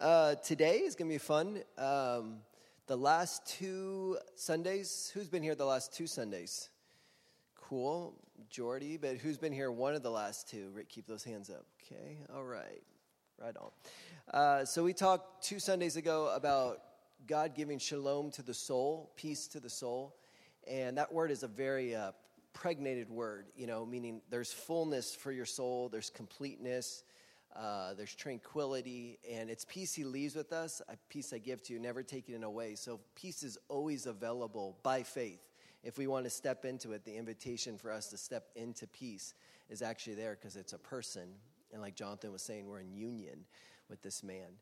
Uh, today is going to be fun. Um, the last two Sundays, who's been here the last two Sundays? Cool, Jordy, but who's been here one of the last two? Rick, keep those hands up. Okay, all right, right on. Uh, so we talked two Sundays ago about God giving shalom to the soul, peace to the soul, and that word is a very uh, pregnated word, you know, meaning there's fullness for your soul, there's completeness. Uh, there's tranquility, and it's peace he leaves with us. A peace I give to you, never taking it away. So peace is always available by faith. If we want to step into it, the invitation for us to step into peace is actually there because it's a person. And like Jonathan was saying, we're in union with this man.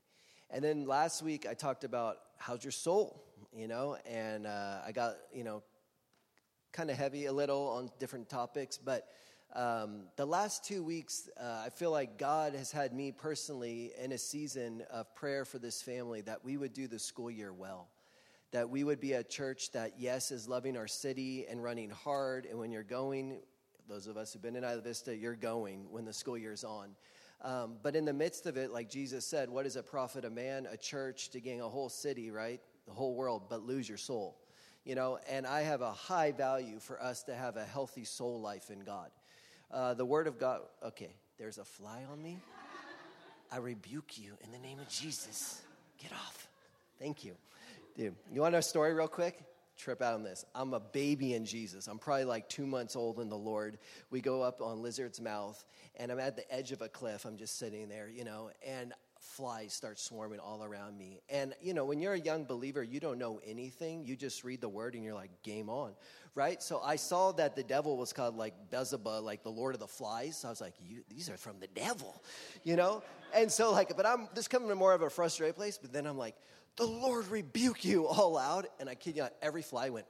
And then last week I talked about how's your soul, you know, and uh, I got, you know, kind of heavy a little on different topics, but um, the last two weeks, uh, I feel like God has had me personally in a season of prayer for this family that we would do the school year well. That we would be a church that, yes, is loving our city and running hard. And when you're going, those of us who've been in Isla Vista, you're going when the school year's on. Um, but in the midst of it, like Jesus said, what does it profit a man, a church, to gain a whole city, right? The whole world, but lose your soul. You know, and I have a high value for us to have a healthy soul life in God. Uh, the word of God, okay, there's a fly on me. I rebuke you in the name of Jesus. Get off. Thank you. Dude, you want a story real quick? Trip out on this. I'm a baby in Jesus. I'm probably like two months old in the Lord. We go up on Lizard's Mouth, and I'm at the edge of a cliff. I'm just sitting there, you know, and flies start swarming all around me. And, you know, when you're a young believer, you don't know anything. You just read the word and you're like, game on, right? So I saw that the devil was called like Beelzebub, like the Lord of the Flies. So I was like, these are from the devil, you know? And so, like, but I'm this coming to more of a frustrated place, but then I'm like, the Lord rebuke you all out. And I kid you not, every fly went,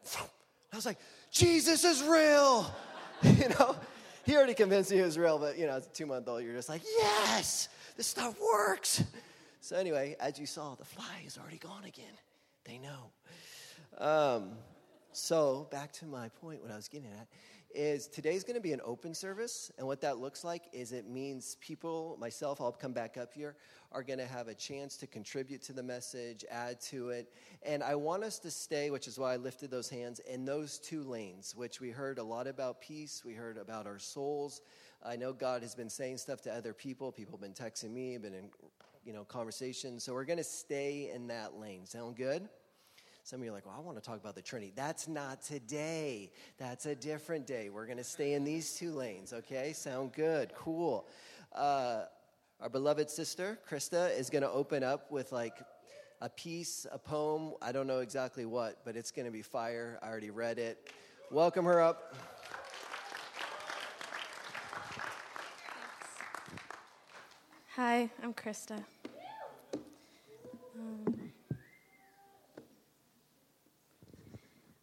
I was like, Jesus is real, you know? He already convinced me he was real, but, you know, as a two month old, you're just like, yes! This stuff works. So, anyway, as you saw, the fly is already gone again. They know. Um, so, back to my point, what I was getting at is today's going to be an open service. And what that looks like is it means people, myself, I'll come back up here, are going to have a chance to contribute to the message, add to it. And I want us to stay, which is why I lifted those hands, in those two lanes, which we heard a lot about peace, we heard about our souls. I know God has been saying stuff to other people. People have been texting me, been in you know conversations. So we're going to stay in that lane. Sound good? Some of you are like, well, I want to talk about the Trinity. That's not today. That's a different day. We're going to stay in these two lanes, okay? Sound good. Cool. Uh, our beloved sister, Krista, is going to open up with like a piece, a poem. I don't know exactly what, but it's going to be fire. I already read it. Welcome her up. Hi, I'm Krista. Um,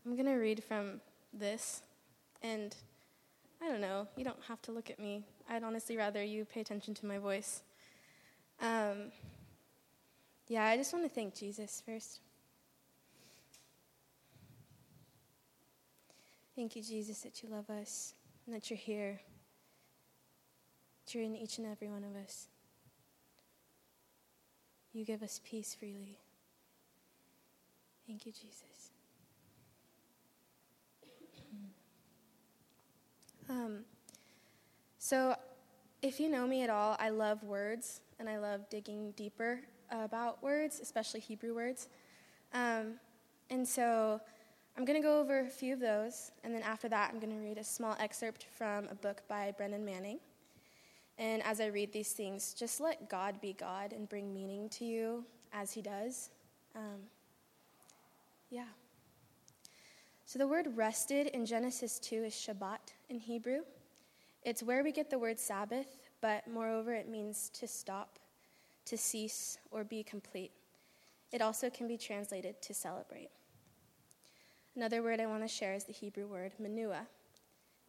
I'm going to read from this, and I don't know, you don't have to look at me. I'd honestly rather you pay attention to my voice. Um, yeah, I just want to thank Jesus first. Thank you, Jesus, that you love us and that you're here. That you're in each and every one of us. You give us peace freely. Thank you, Jesus. Um, so, if you know me at all, I love words and I love digging deeper about words, especially Hebrew words. Um, and so, I'm going to go over a few of those, and then after that, I'm going to read a small excerpt from a book by Brennan Manning. And as I read these things, just let God be God and bring meaning to you as He does. Um, yeah. So the word rested in Genesis 2 is Shabbat in Hebrew. It's where we get the word Sabbath, but moreover, it means to stop, to cease, or be complete. It also can be translated to celebrate. Another word I want to share is the Hebrew word menua.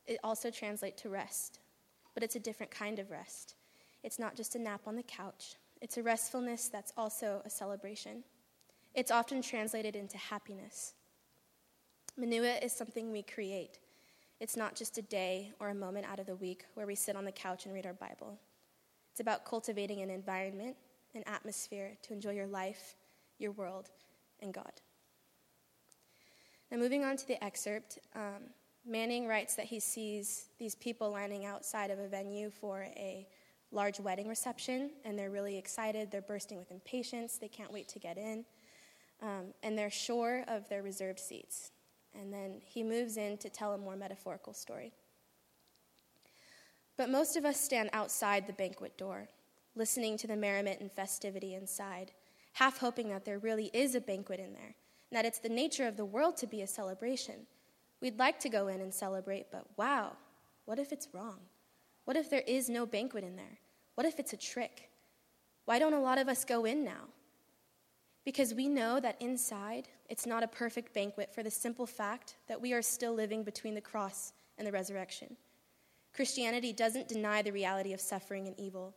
It also translates to rest but it's a different kind of rest. It's not just a nap on the couch, it's a restfulness that's also a celebration. It's often translated into happiness. Menua is something we create. It's not just a day or a moment out of the week where we sit on the couch and read our Bible. It's about cultivating an environment an atmosphere to enjoy your life, your world, and God. Now, moving on to the excerpt, um, Manning writes that he sees these people lining outside of a venue for a large wedding reception, and they're really excited. They're bursting with impatience. They can't wait to get in. Um, and they're sure of their reserved seats. And then he moves in to tell a more metaphorical story. But most of us stand outside the banquet door, listening to the merriment and festivity inside, half hoping that there really is a banquet in there, and that it's the nature of the world to be a celebration. We'd like to go in and celebrate, but wow, what if it's wrong? What if there is no banquet in there? What if it's a trick? Why don't a lot of us go in now? Because we know that inside, it's not a perfect banquet for the simple fact that we are still living between the cross and the resurrection. Christianity doesn't deny the reality of suffering and evil.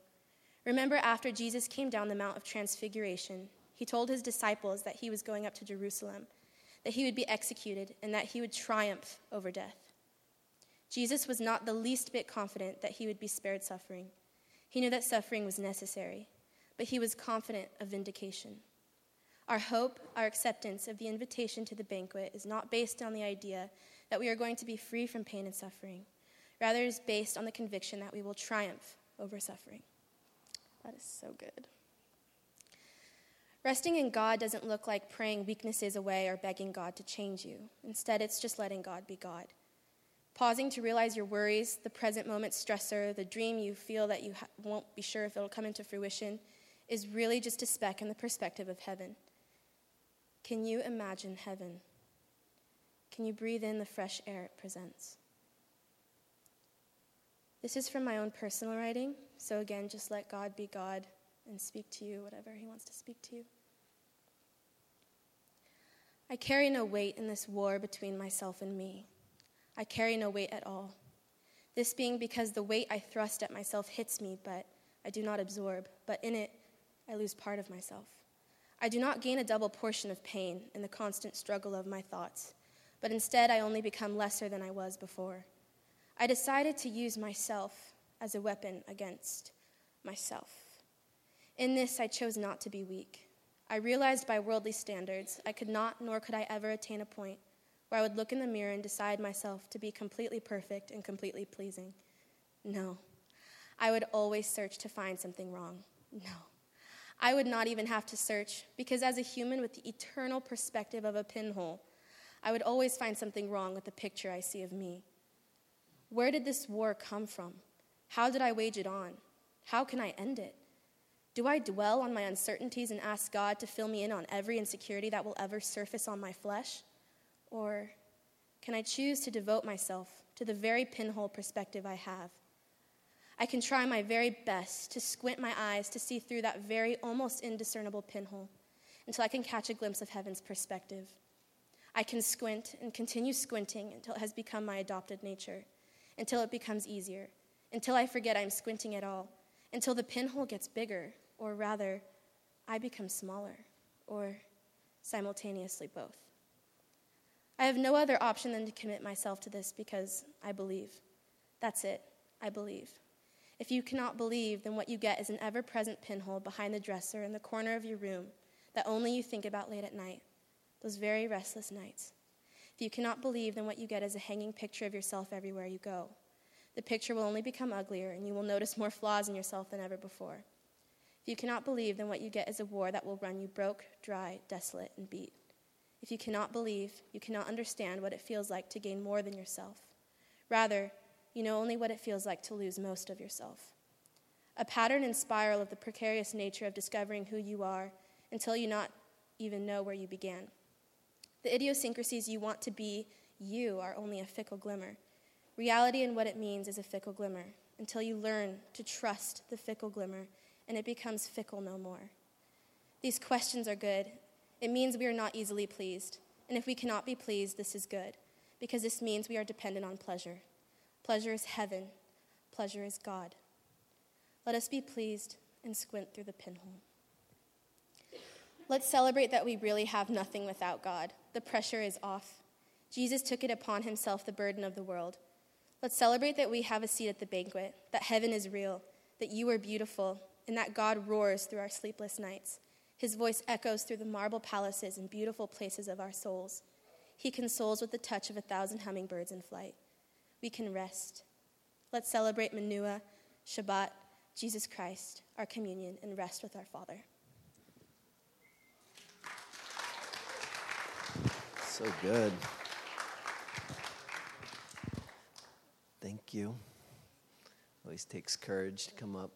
Remember, after Jesus came down the Mount of Transfiguration, he told his disciples that he was going up to Jerusalem, that he would be executed, and that he would triumph over death. Jesus was not the least bit confident that he would be spared suffering. He knew that suffering was necessary, but he was confident of vindication. Our hope, our acceptance of the invitation to the banquet is not based on the idea that we are going to be free from pain and suffering. Rather, it is based on the conviction that we will triumph over suffering. That is so good. Resting in God doesn't look like praying weaknesses away or begging God to change you. Instead, it's just letting God be God. Pausing to realize your worries, the present moment stressor, the dream you feel that you ha- won't be sure if it'll come into fruition, is really just a speck in the perspective of heaven. Can you imagine heaven? Can you breathe in the fresh air it presents? This is from my own personal writing, so again, just let God be God and speak to you whatever He wants to speak to you. I carry no weight in this war between myself and me. I carry no weight at all. This being because the weight I thrust at myself hits me, but I do not absorb, but in it I lose part of myself. I do not gain a double portion of pain in the constant struggle of my thoughts, but instead I only become lesser than I was before. I decided to use myself as a weapon against myself. In this, I chose not to be weak. I realized by worldly standards I could not nor could I ever attain a point where I would look in the mirror and decide myself to be completely perfect and completely pleasing. No. I would always search to find something wrong. No. I would not even have to search because, as a human with the eternal perspective of a pinhole, I would always find something wrong with the picture I see of me. Where did this war come from? How did I wage it on? How can I end it? Do I dwell on my uncertainties and ask God to fill me in on every insecurity that will ever surface on my flesh? Or can I choose to devote myself to the very pinhole perspective I have? I can try my very best to squint my eyes to see through that very almost indiscernible pinhole until I can catch a glimpse of heaven's perspective. I can squint and continue squinting until it has become my adopted nature, until it becomes easier, until I forget I'm squinting at all, until the pinhole gets bigger, or rather, I become smaller, or simultaneously both. I have no other option than to commit myself to this because I believe. That's it. I believe. If you cannot believe, then what you get is an ever present pinhole behind the dresser in the corner of your room that only you think about late at night, those very restless nights. If you cannot believe, then what you get is a hanging picture of yourself everywhere you go. The picture will only become uglier, and you will notice more flaws in yourself than ever before. If you cannot believe, then what you get is a war that will run you broke, dry, desolate, and beat. If you cannot believe, you cannot understand what it feels like to gain more than yourself. Rather, you know only what it feels like to lose most of yourself. A pattern and spiral of the precarious nature of discovering who you are until you not even know where you began. The idiosyncrasies you want to be you are only a fickle glimmer. Reality and what it means is a fickle glimmer until you learn to trust the fickle glimmer and it becomes fickle no more. These questions are good it means we are not easily pleased. And if we cannot be pleased, this is good, because this means we are dependent on pleasure. Pleasure is heaven, pleasure is God. Let us be pleased and squint through the pinhole. Let's celebrate that we really have nothing without God. The pressure is off. Jesus took it upon himself, the burden of the world. Let's celebrate that we have a seat at the banquet, that heaven is real, that you are beautiful, and that God roars through our sleepless nights. His voice echoes through the marble palaces and beautiful places of our souls. He consoles with the touch of a thousand hummingbirds in flight. We can rest. Let's celebrate Menua, Shabbat, Jesus Christ, our communion, and rest with our Father. So good. You. Always takes courage to come up.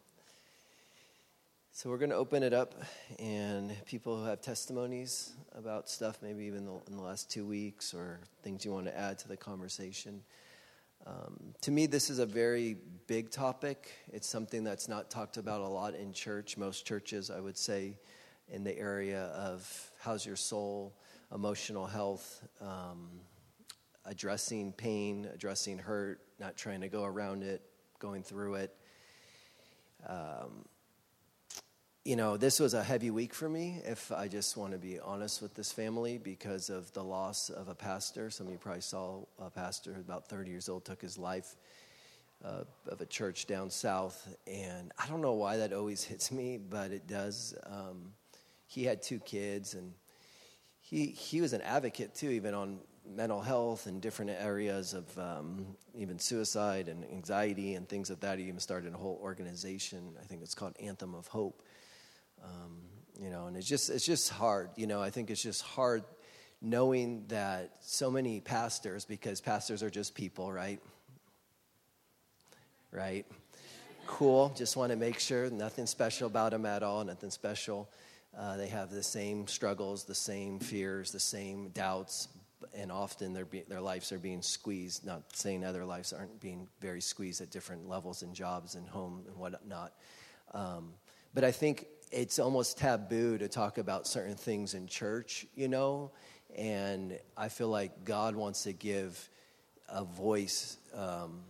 So we're going to open it up, and people who have testimonies about stuff, maybe even in the last two weeks, or things you want to add to the conversation. Um, to me, this is a very big topic. It's something that's not talked about a lot in church. Most churches, I would say, in the area of how's your soul, emotional health, um, addressing pain, addressing hurt, not trying to go around it, going through it. Um, you know, this was a heavy week for me, if I just want to be honest with this family, because of the loss of a pastor. Some of you probably saw a pastor about 30 years old took his life uh, of a church down south. And I don't know why that always hits me, but it does. Um, he had two kids, and he, he was an advocate too, even on mental health and different areas of um, even suicide and anxiety and things of that. He even started a whole organization. I think it's called Anthem of Hope um, you know, and it's just it's just hard. You know, I think it's just hard knowing that so many pastors, because pastors are just people, right? Right? Cool. Just want to make sure nothing special about them at all. Nothing special. Uh, they have the same struggles, the same fears, the same doubts, and often their their lives are being squeezed. Not saying other lives aren't being very squeezed at different levels in jobs and home and whatnot. Um, but I think it's almost taboo to talk about certain things in church, you know, and I feel like God wants to give a voice um,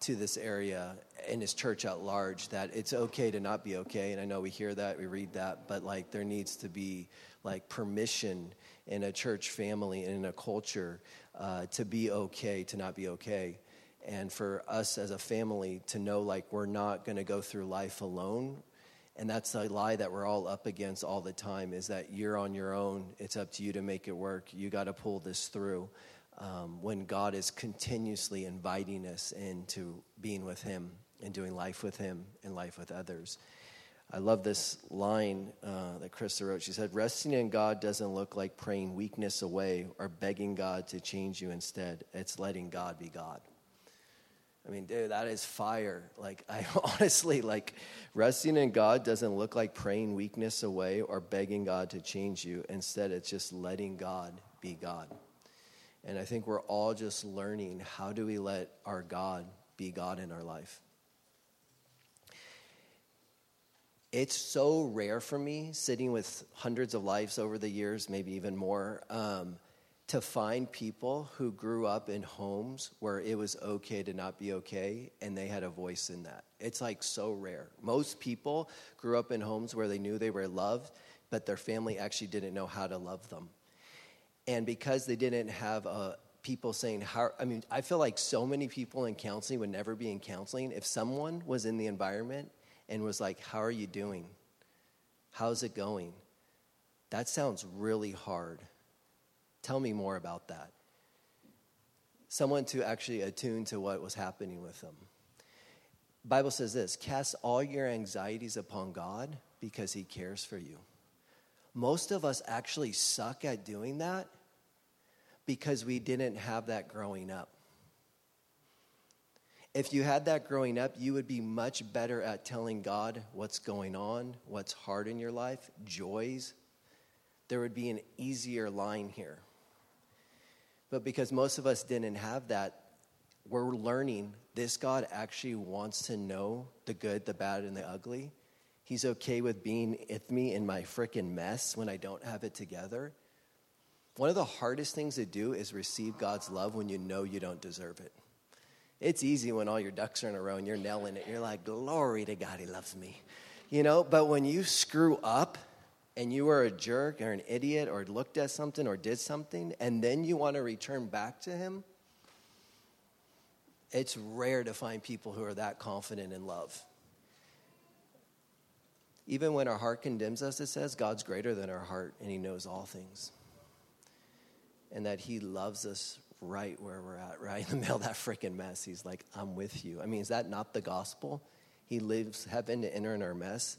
to this area in His church at large that it's okay to not be okay. And I know we hear that, we read that, but like there needs to be like permission in a church family and in a culture uh, to be okay, to not be okay. And for us as a family to know like we're not going to go through life alone and that's a lie that we're all up against all the time is that you're on your own. It's up to you to make it work. You got to pull this through. Um, when God is continuously inviting us into being with Him and doing life with Him and life with others. I love this line uh, that Krista wrote. She said, Resting in God doesn't look like praying weakness away or begging God to change you instead. It's letting God be God. I mean, dude, that is fire. Like, I honestly, like, resting in God doesn't look like praying weakness away or begging God to change you. Instead, it's just letting God be God. And I think we're all just learning how do we let our God be God in our life. It's so rare for me, sitting with hundreds of lives over the years, maybe even more. Um, to find people who grew up in homes where it was okay to not be okay and they had a voice in that. It's like so rare. Most people grew up in homes where they knew they were loved, but their family actually didn't know how to love them. And because they didn't have uh, people saying, how, I mean, I feel like so many people in counseling would never be in counseling if someone was in the environment and was like, How are you doing? How's it going? That sounds really hard Tell me more about that. Someone to actually attune to what was happening with them. Bible says this, cast all your anxieties upon God because he cares for you. Most of us actually suck at doing that because we didn't have that growing up. If you had that growing up, you would be much better at telling God what's going on, what's hard in your life, joys. There would be an easier line here. But because most of us didn't have that, we're learning this God actually wants to know the good, the bad, and the ugly. He's okay with being with me in my freaking mess when I don't have it together. One of the hardest things to do is receive God's love when you know you don't deserve it. It's easy when all your ducks are in a row and you're nailing it. You're like, glory to God, He loves me. You know, but when you screw up, and you were a jerk or an idiot or looked at something or did something, and then you want to return back to Him, it's rare to find people who are that confident in love. Even when our heart condemns us, it says God's greater than our heart and He knows all things. And that He loves us right where we're at, right in the middle of that freaking mess. He's like, I'm with you. I mean, is that not the gospel? He leaves heaven to enter in our mess.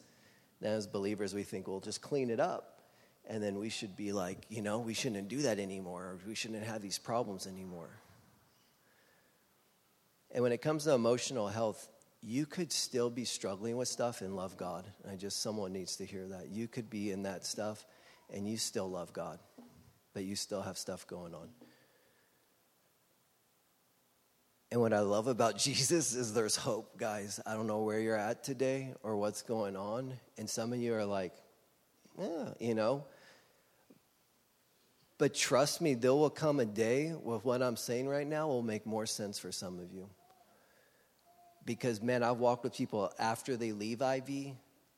Then, as believers, we think we'll just clean it up. And then we should be like, you know, we shouldn't do that anymore. We shouldn't have these problems anymore. And when it comes to emotional health, you could still be struggling with stuff and love God. I just, someone needs to hear that. You could be in that stuff and you still love God, but you still have stuff going on. And what I love about Jesus is there's hope, guys. I don't know where you're at today or what's going on. And some of you are like, yeah, you know. But trust me, there will come a day with what I'm saying right now will make more sense for some of you because man i've walked with people after they leave iv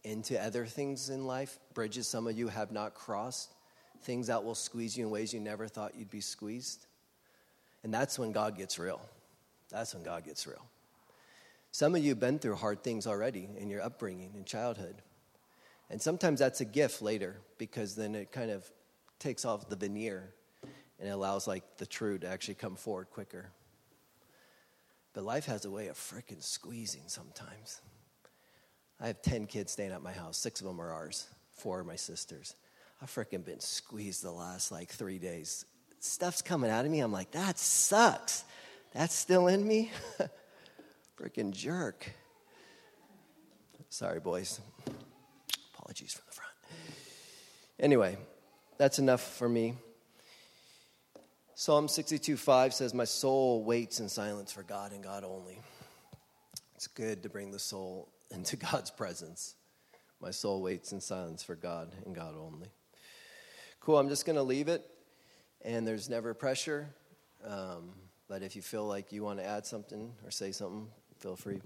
into other things in life bridges some of you have not crossed things that will squeeze you in ways you never thought you'd be squeezed and that's when god gets real that's when god gets real some of you have been through hard things already in your upbringing in childhood and sometimes that's a gift later because then it kind of takes off the veneer and it allows like the truth to actually come forward quicker but life has a way of freaking squeezing sometimes. I have 10 kids staying at my house. Six of them are ours, four are my sisters. I've freaking been squeezed the last like three days. Stuff's coming out of me. I'm like, that sucks. That's still in me? freaking jerk. Sorry, boys. Apologies from the front. Anyway, that's enough for me. Psalm 62 5 says, My soul waits in silence for God and God only. It's good to bring the soul into God's presence. My soul waits in silence for God and God only. Cool, I'm just going to leave it, and there's never pressure. Um, but if you feel like you want to add something or say something, feel free.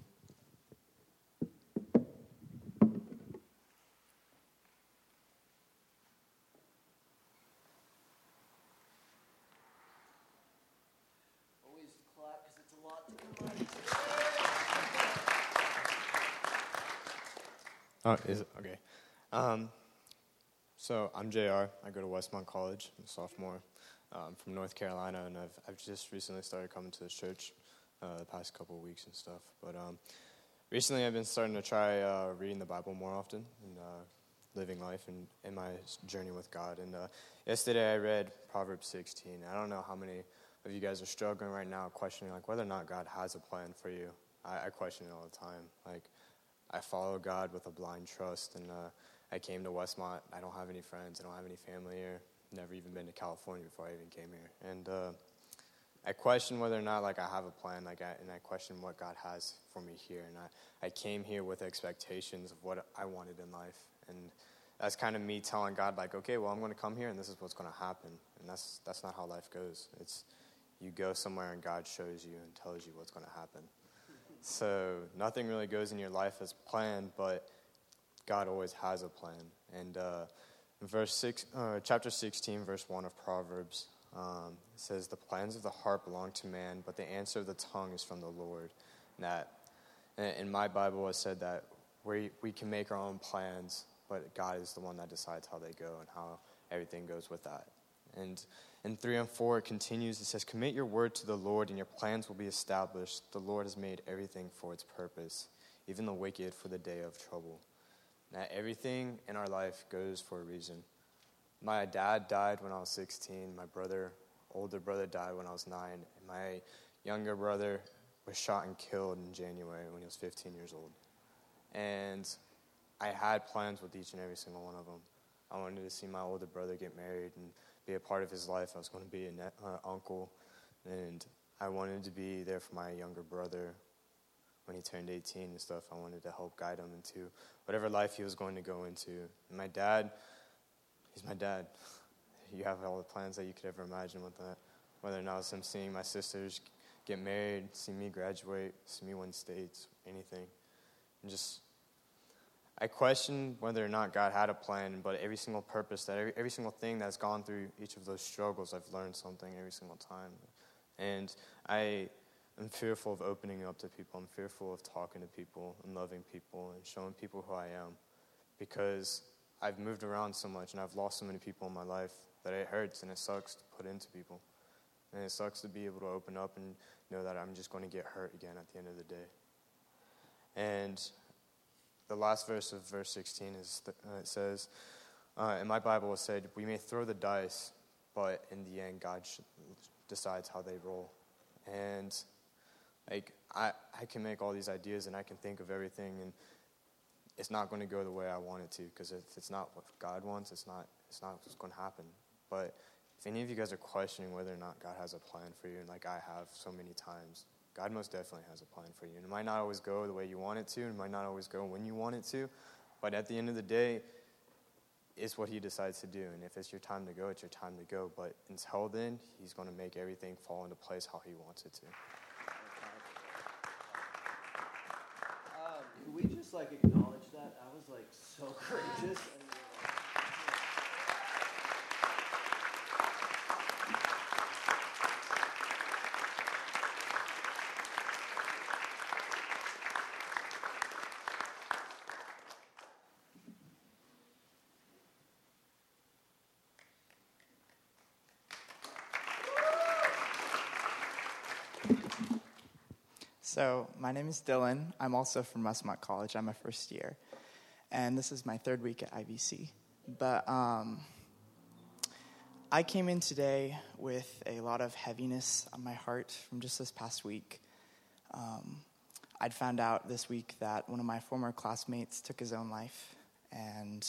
Always clap because it's a lot. Oh, is it? Okay. Um, so I'm JR. I go to Westmont College. I'm a sophomore. I'm from North Carolina, and I've, I've just recently started coming to this church uh, the past couple of weeks and stuff. But um, recently I've been starting to try uh, reading the Bible more often and uh, living life and in my journey with God. And uh, yesterday I read Proverbs 16. I don't know how many of you guys are struggling right now questioning like whether or not God has a plan for you. I, I question it all the time. Like, I follow God with a blind trust, and uh, I came to Westmont. I don't have any friends. I don't have any family here. Never even been to California before I even came here, and uh, I question whether or not like I have a plan. Like, I, and I question what God has for me here. And I, I came here with expectations of what I wanted in life, and that's kind of me telling God like, okay, well, I'm going to come here, and this is what's going to happen. And that's that's not how life goes. It's you go somewhere, and God shows you and tells you what's going to happen. So nothing really goes in your life as planned, but God always has a plan. And uh, verse six, uh, chapter 16, verse 1 of Proverbs, um, says, The plans of the heart belong to man, but the answer of the tongue is from the Lord. And that, in my Bible, it said that we, we can make our own plans, but God is the one that decides how they go and how everything goes with that. And in 3 and 4, it continues. It says, Commit your word to the Lord, and your plans will be established. The Lord has made everything for its purpose, even the wicked for the day of trouble. Now, everything in our life goes for a reason. My dad died when I was 16. My brother, older brother, died when I was 9. And my younger brother was shot and killed in January when he was 15 years old. And I had plans with each and every single one of them. I wanted to see my older brother get married and be a part of his life. I was going to be an uh, uncle, and I wanted to be there for my younger brother when he turned 18 and stuff. I wanted to help guide him into whatever life he was going to go into. And my dad, he's my dad. You have all the plans that you could ever imagine with that. Whether or not it's him seeing my sisters get married, see me graduate, see me win states, anything. And just I question whether or not God had a plan, but every single purpose, that every, every single thing that's gone through each of those struggles, I've learned something every single time. And I am fearful of opening up to people. I'm fearful of talking to people and loving people and showing people who I am because I've moved around so much and I've lost so many people in my life that it hurts and it sucks to put into people. And it sucks to be able to open up and know that I'm just going to get hurt again at the end of the day. And the last verse of verse 16 is the, uh, it says, uh, in my Bible it said, we may throw the dice, but in the end, God decides how they roll. And like I, I can make all these ideas and I can think of everything and it's not going to go the way I want it to because if it's not what God wants, it's not it's not what's going to happen. But if any of you guys are questioning whether or not God has a plan for you, and like I have so many times, God most definitely has a plan for you. And it might not always go the way you want it to, and it might not always go when you want it to, but at the end of the day, it's what He decides to do. And if it's your time to go, it's your time to go. But until then, He's going to make everything fall into place how He wants it to. Um, can we just like acknowledge that? I was like so courageous. And, So, my name is Dylan. I'm also from Westmont College. I'm a first year. And this is my third week at IVC. But um, I came in today with a lot of heaviness on my heart from just this past week. Um, I'd found out this week that one of my former classmates took his own life. And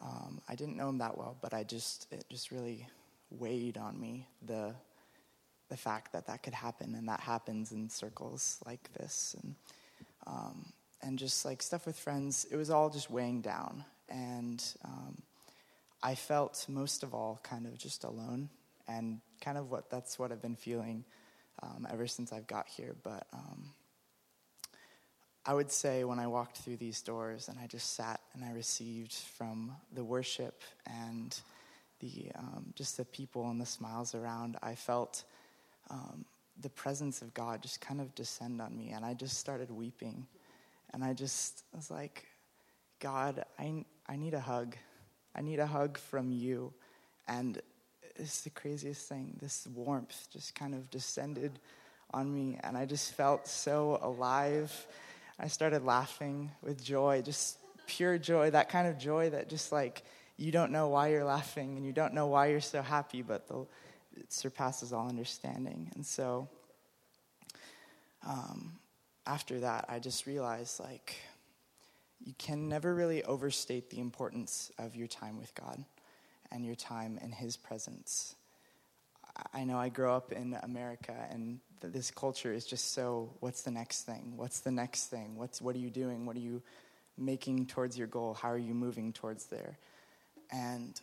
um, I didn't know him that well, but I just, it just really weighed on me the the fact that that could happen and that happens in circles like this. And um, and just like stuff with friends it was all just weighing down. And um, i felt most of all kind of just alone and kind of what that's what i've been feeling um, ever since i've got here. But um, i would say when i walked through these doors and i just sat and i received from the worship and the um, just the people and the smiles around i felt um, the presence of God just kind of descend on me, and I just started weeping. And I just was like, God, I, I need a hug. I need a hug from you. And it's the craziest thing. This warmth just kind of descended on me, and I just felt so alive. I started laughing with joy, just pure joy, that kind of joy that just like you don't know why you're laughing and you don't know why you're so happy, but the it surpasses all understanding. And so um, after that, I just realized like you can never really overstate the importance of your time with God and your time in His presence. I know I grew up in America, and this culture is just so what's the next thing? What's the next thing? What's, what are you doing? What are you making towards your goal? How are you moving towards there? And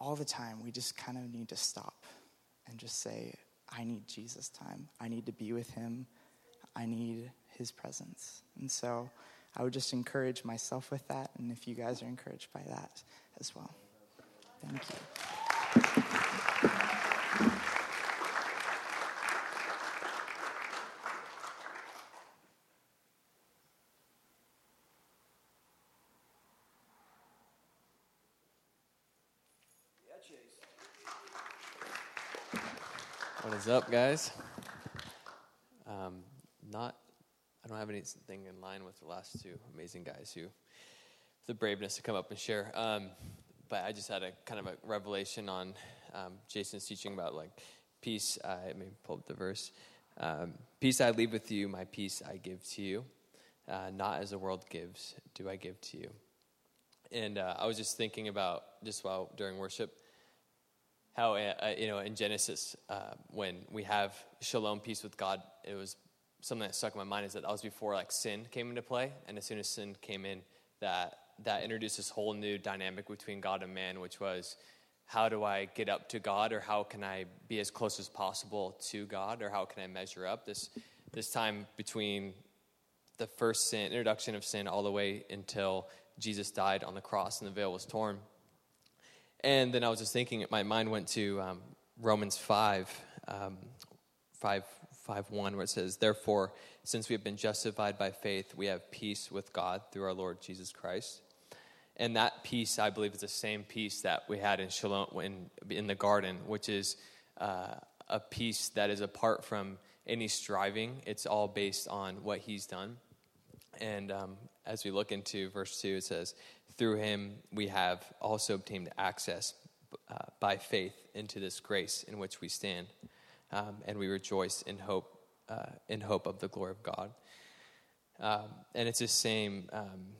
all the time, we just kind of need to stop and just say, I need Jesus' time. I need to be with him. I need his presence. And so I would just encourage myself with that, and if you guys are encouraged by that as well. Thank you. Up, guys? Um, not, I don't have anything in line with the last two amazing guys who, the braveness to come up and share. Um, but I just had a kind of a revelation on um, Jason's teaching about like peace. I may pull up the verse. Um, peace I leave with you, my peace I give to you. Uh, not as the world gives, do I give to you. And uh, I was just thinking about just while during worship how uh, uh, you know in Genesis uh, when we have shalom peace with God, it was something that stuck in my mind is that that was before like sin came into play, and as soon as sin came in, that that introduced this whole new dynamic between God and man, which was how do I get up to God, or how can I be as close as possible to God, or how can I measure up? This this time between the first sin, introduction of sin, all the way until Jesus died on the cross and the veil was torn and then I was just thinking, my mind went to um, Romans 5, um, 5, 5 1, where it says, Therefore, since we have been justified by faith, we have peace with God through our Lord Jesus Christ. and that peace, I believe, is the same peace that we had in Shalom in, in the garden, which is uh, a peace that is apart from any striving. It's all based on what He's done. And um, as we look into verse 2, it says, Through Him we have also obtained access uh, by faith into this grace in which we stand, um, and we rejoice in hope, uh, in hope of the glory of God. Um, and it's the same. Um,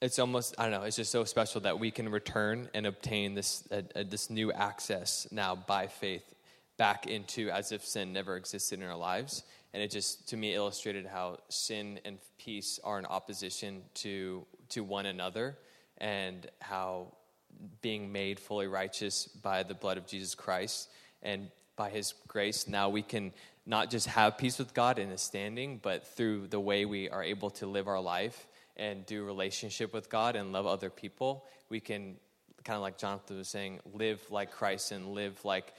it's almost I don't know. It's just so special that we can return and obtain this uh, uh, this new access now by faith back into as if sin never existed in our lives. And it just to me illustrated how sin and peace are in opposition to to one another, and how being made fully righteous by the blood of Jesus Christ and by His grace, now we can not just have peace with God in His standing, but through the way we are able to live our life and do relationship with God and love other people, we can kind of like Jonathan was saying, live like Christ and live like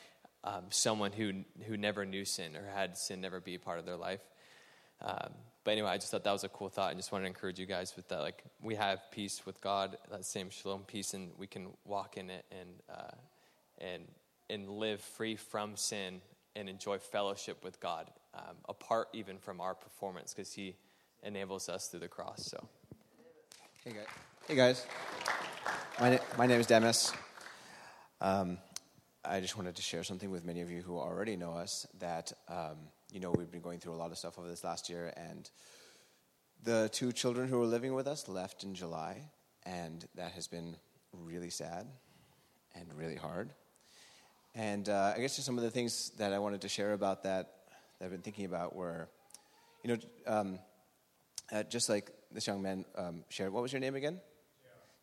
um, someone who who never knew sin or had sin never be a part of their life. Um, but anyway, I just thought that was a cool thought, and just wanted to encourage you guys with that. Like we have peace with God, that same shalom peace, and we can walk in it and uh, and and live free from sin and enjoy fellowship with God, um, apart even from our performance, because He enables us through the cross. So. Hey guys. Hey guys. My, na- my name is Demis. Um, I just wanted to share something with many of you who already know us that, um, you know, we've been going through a lot of stuff over this last year, and the two children who were living with us left in July, and that has been really sad and really hard. And uh, I guess just some of the things that I wanted to share about that, that I've been thinking about were, you know, um, uh, just like this young man um, shared. What was your name again?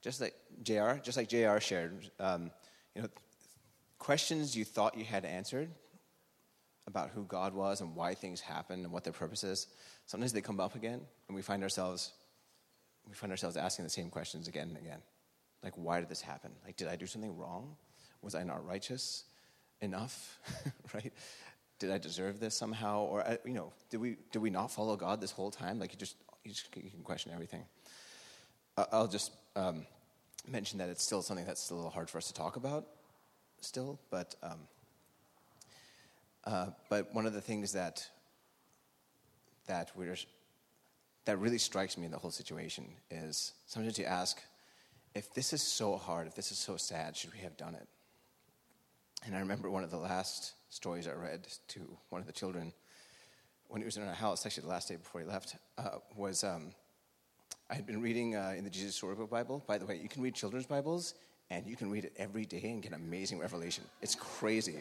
Just like Jr. Just like Jr. shared. Um, you know, questions you thought you had answered about who God was and why things happen and what their purpose is. Sometimes they come up again, and we find ourselves we find ourselves asking the same questions again and again. Like, why did this happen? Like, did I do something wrong? Was I not righteous enough? right? Did I deserve this somehow? Or, uh, you know, did we, did we not follow God this whole time? Like, you just, you, just, you can question everything. I'll just um, mention that it's still something that's still a little hard for us to talk about, still, but, um, uh, but one of the things that, that we're that really strikes me in the whole situation is sometimes you ask, if this is so hard, if this is so sad, should we have done it? And I remember one of the last stories I read to one of the children when he was in our house, actually the last day before he left, uh, was um, I had been reading uh, in the Jesus Storybook Bible. By the way, you can read children's Bibles and you can read it every day and get amazing revelation. It's crazy.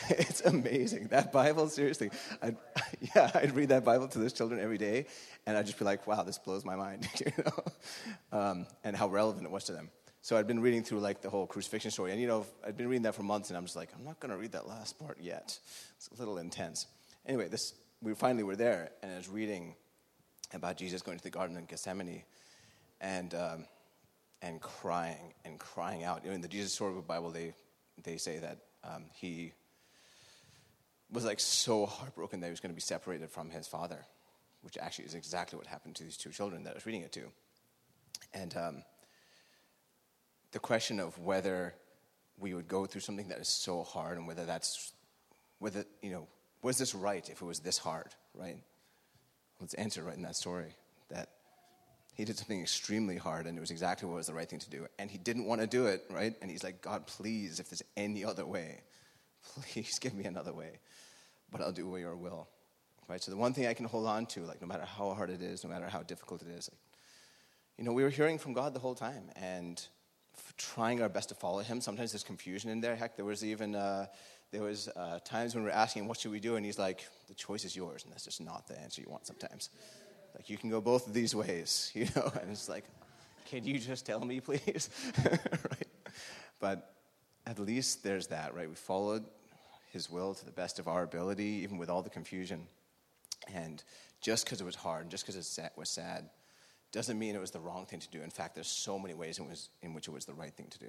it's amazing. That Bible, seriously. I'd, yeah, I'd read that Bible to those children every day, and I'd just be like, wow, this blows my mind, you know, um, and how relevant it was to them. So I'd been reading through like the whole crucifixion story, and you know, I'd been reading that for months, and I'm just like, I'm not going to read that last part yet. It's a little intense. Anyway, this we finally were there, and I was reading about Jesus going to the Garden of Gethsemane, and um, and crying and crying out. In the Jesus Storybook Bible, they they say that um, he was like so heartbroken that he was going to be separated from his father, which actually is exactly what happened to these two children that I was reading it to. And um, the question of whether we would go through something that is so hard and whether that's, whether, you know, was this right if it was this hard, right? Let's answer right in that story that he did something extremely hard and it was exactly what was the right thing to do. And he didn't want to do it, right? And he's like, God, please, if there's any other way, please give me another way but I'll do what your will. Right? So the one thing I can hold on to, like no matter how hard it is, no matter how difficult it is, like, you know, we were hearing from God the whole time and trying our best to follow Him. Sometimes there's confusion in there. Heck, there was even uh, there was uh, times when we were asking, "What should we do?" And He's like, "The choice is yours," and that's just not the answer you want. Sometimes, like you can go both of these ways, you know. And it's like, can you just tell me, please? right? But at least there's that, right? We followed his will to the best of our ability, even with all the confusion. And just because it was hard, and just because it was sad, doesn't mean it was the wrong thing to do. In fact, there's so many ways in, was, in which it was the right thing to do.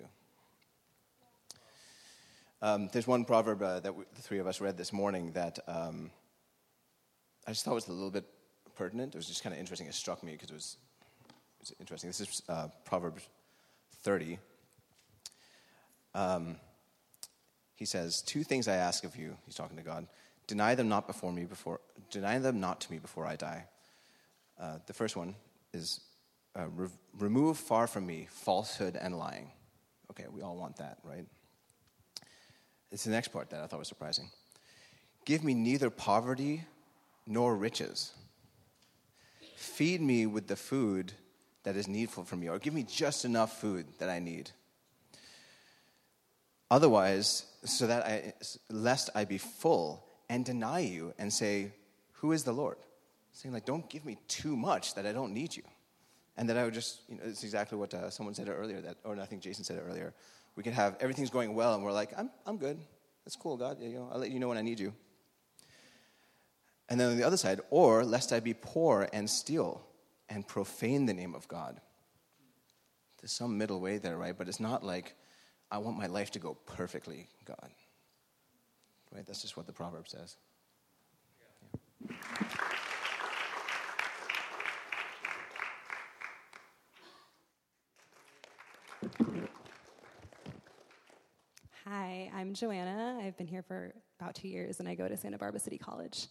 Um, there's one proverb uh, that we, the three of us read this morning that um, I just thought was a little bit pertinent. It was just kind of interesting. It struck me because it was, it was interesting. This is uh, Proverbs 30, um, he says, Two things I ask of you, he's talking to God. Deny them not before me before deny them not to me before I die. Uh, the first one is uh, re- remove far from me falsehood and lying. Okay, we all want that, right? It's the next part that I thought was surprising. Give me neither poverty nor riches. Feed me with the food that is needful for me, or give me just enough food that I need. Otherwise, so that I, lest I be full and deny you and say, Who is the Lord? Saying, like, don't give me too much that I don't need you. And that I would just, you know, it's exactly what uh, someone said earlier, that, or I think Jason said it earlier. We could have everything's going well, and we're like, I'm, I'm good. That's cool, God. You know, I'll let you know when I need you. And then on the other side, or lest I be poor and steal and profane the name of God. There's some middle way there, right? But it's not like, I want my life to go perfectly, God. Right? That's just what the proverb says. Yeah. Hi, I'm Joanna. I've been here for about two years and I go to Santa Barbara City College.